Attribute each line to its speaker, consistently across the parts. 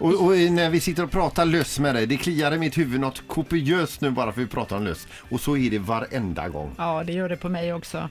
Speaker 1: Och, och när vi sitter och pratar löss med dig, det kliar i mitt huvud något kopiöst nu bara för att vi pratar om löss. Och så är det varenda gång.
Speaker 2: Ja, det gör det på mig också.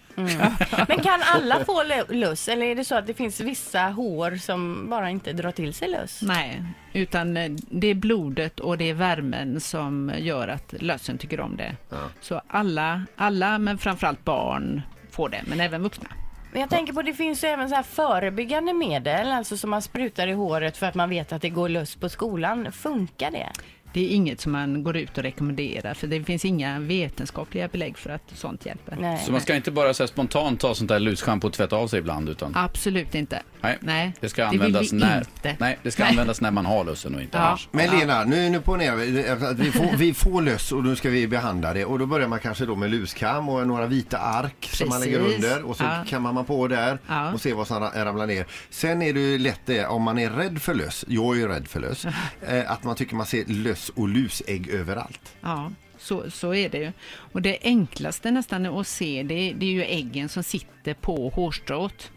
Speaker 3: Men kan alla få lö- löss eller är det så att det finns vissa hår som bara inte drar till sig löss?
Speaker 2: Nej, utan eh, det är blodet och det är värmen som gör att lössen tycker om det. Så alla, alla, men framförallt barn får det, men även vuxna.
Speaker 3: Men jag tänker på det finns ju även så här förebyggande medel, alltså som man sprutar i håret för att man vet att det går löss på skolan. Funkar det?
Speaker 2: Det är inget som man går ut och rekommenderar, för det finns inga vetenskapliga belägg för att sånt hjälper.
Speaker 3: Nej.
Speaker 4: Så man ska inte bara så här, spontant ta sånt där lusschampo och tvätta av sig ibland utan
Speaker 2: Absolut inte.
Speaker 4: nej,
Speaker 2: Nej,
Speaker 4: det ska
Speaker 2: det
Speaker 4: användas
Speaker 2: vi
Speaker 4: när,
Speaker 2: inte.
Speaker 4: nej, det ska
Speaker 2: Nej.
Speaker 4: användas när man har lussen och inte
Speaker 2: Ja.
Speaker 4: annars.
Speaker 1: Men Lena, nu, nu på ner, att vi får, vi får löss och nu ska vi behandla det och då börjar man kanske då med luskam och några vita ark som man lägger
Speaker 2: Precis.
Speaker 1: under och så
Speaker 2: Ja.
Speaker 1: kammar man på där
Speaker 2: Ja.
Speaker 1: och ser vad som ra- ramlar ner. Sen är det ju lätt det, om man är rädd för löss, jag är ju rädd för löss, eh, att man tycker man ser löss och lusägg överallt.
Speaker 2: Ja, så, så är det ju. Och det enklaste nästan att se det, det är ju äggen som sitter på hårstrået.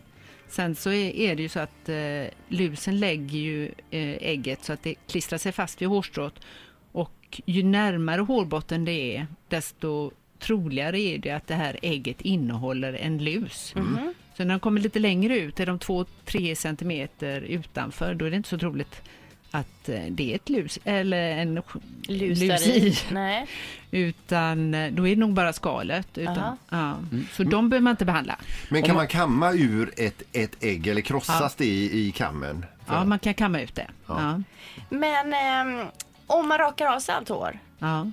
Speaker 2: Sen så är, är det ju så att eh, lusen lägger ju eh, ägget så att det klistrar sig fast vid hårstrået. Och ju närmare hårbotten det är, desto troligare är det att det här ägget innehåller en lus. Så när de kommer lite längre ut, är de 2-3 centimeter utanför, då är det inte så troligt att eh, det är ett lus eller en lus
Speaker 3: Lusar
Speaker 2: i.
Speaker 3: Nej.
Speaker 2: Utan eh, då är det nog bara skalet. Utan,
Speaker 3: Aha.
Speaker 2: ja. Så de behöver man inte behandla.
Speaker 1: Men kan
Speaker 4: man-
Speaker 1: man kamma ur ett, ett ägg eller krossas det i, i kammen? För-
Speaker 2: Ja, man kan kamma ut det.
Speaker 1: Ja.
Speaker 2: Ja.
Speaker 3: Men ehm, om man rakar av sig allt hår,
Speaker 2: Ja.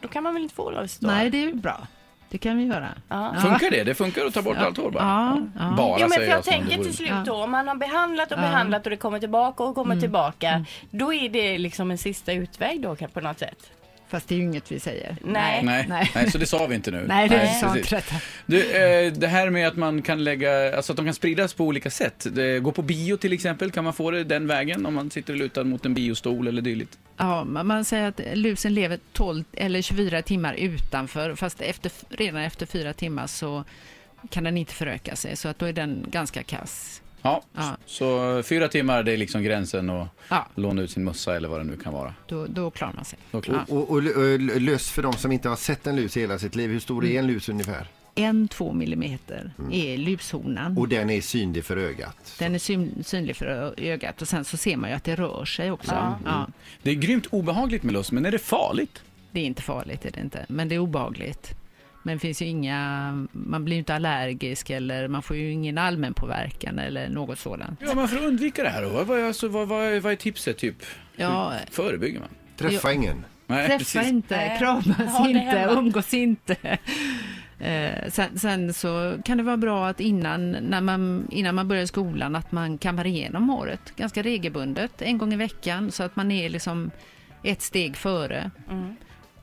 Speaker 3: då kan man väl inte få löss då?
Speaker 2: Nej, det är bra. Det kan vi göra.
Speaker 3: Ja.
Speaker 4: Funkar det? Det funkar att ta bort allt hår bara?
Speaker 2: Ja, ja.
Speaker 4: Bara
Speaker 3: Jo men för jag
Speaker 4: jag
Speaker 3: tänker till slut
Speaker 2: Ja.
Speaker 3: då, om man har behandlat och
Speaker 2: Ja. Mm.
Speaker 3: behandlat och det kommer tillbaka och kommer tillbaka, då är det liksom en sista utväg då på något sätt?
Speaker 2: Fast det är ju inget vi säger.
Speaker 3: Nej.
Speaker 4: Nej, nej.
Speaker 2: Nej.
Speaker 4: så det sa vi inte nu.
Speaker 2: Nej, det
Speaker 3: Nej,
Speaker 2: sa inte detta.
Speaker 4: Du, eh, det här med att man kan lägga, alltså att de kan spridas på olika sätt. Det, gå på bio till exempel, kan man få det den vägen om man sitter lutad mot en biostol eller dylikt?
Speaker 2: Ja, man man säger att lusen lever 12 eller 24 timmar utanför, fast efter, redan efter fyra timmar så kan den inte föröka sig, så att då är den ganska kass.
Speaker 4: Ja,
Speaker 2: Ja.
Speaker 4: så fyra timmar det är liksom gränsen och
Speaker 2: Ja,
Speaker 4: låna ut sin mössa eller vad det nu kan vara.
Speaker 2: då, då klarar man sig.
Speaker 4: Klarar-
Speaker 1: Och, och, och lö- löss för de som inte har sett en lus i hela sitt liv, hur stor är en lus ungefär?
Speaker 2: En, två millimeter
Speaker 4: Mm.
Speaker 2: är lushonan.
Speaker 1: Och den är synlig för ögat.
Speaker 2: Den är syn, synlig för ögat och sen så ser man ju att det rör sig också.
Speaker 3: Ja.
Speaker 2: Ja.
Speaker 4: Det är grymt obehagligt med lust, men är det farligt?
Speaker 2: Det är inte farligt, är det inte. men det är obehagligt. Men det finns ju inga, man blir ju inte allergisk eller man får ju ingen allmänpåverkan eller något sådant.
Speaker 4: Ja, men för att undvika det här då, vad är, alltså, vad, vad, vad är tipset typ?
Speaker 2: Ja,
Speaker 4: Hur förebygger man?
Speaker 1: Träffa ingen.
Speaker 4: Nej,
Speaker 2: träffa
Speaker 4: precis.
Speaker 2: inte, kramas
Speaker 3: det
Speaker 2: inte, umgås inte. Eh, sen, sen så kan det vara bra att innan, när man, innan man börjar skolan att man kammar igenom håret ganska regelbundet, en gång i veckan, så att man är liksom ett steg före.
Speaker 3: Mm.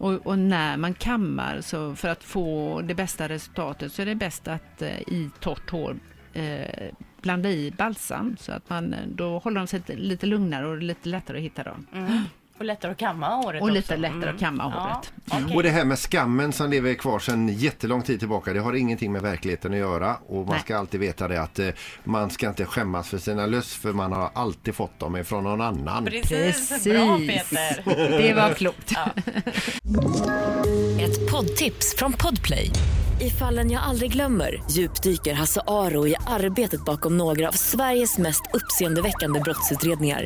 Speaker 2: Och, och när man kammar, så för att få det bästa resultatet, så är det bäst att eh, i torrt hår eh, blanda i balsam, så att man, eh, då håller de sig lite, lite lugnare och lite lättare att hitta dem.
Speaker 3: Mm. Och lättare att kamma håret
Speaker 2: Och
Speaker 3: också.
Speaker 2: lite lättare att kamma
Speaker 3: Ja,
Speaker 2: håret.
Speaker 3: okej.
Speaker 1: Och det här med skammen som lever kvar sedan jättelång tid tillbaka, det har ingenting med verkligheten att göra. Och man
Speaker 2: Nej.
Speaker 1: ska alltid veta det att eh, man ska inte skämmas för sina löss för man har alltid fått dem ifrån någon annan.
Speaker 3: Precis. Bra Peter.
Speaker 2: Det var klokt.
Speaker 5: Ett poddtips från Podplay. I fallen jag aldrig glömmer djupdyker Hasse Aro i arbetet bakom några av Sveriges mest uppseendeväckande brottsutredningar.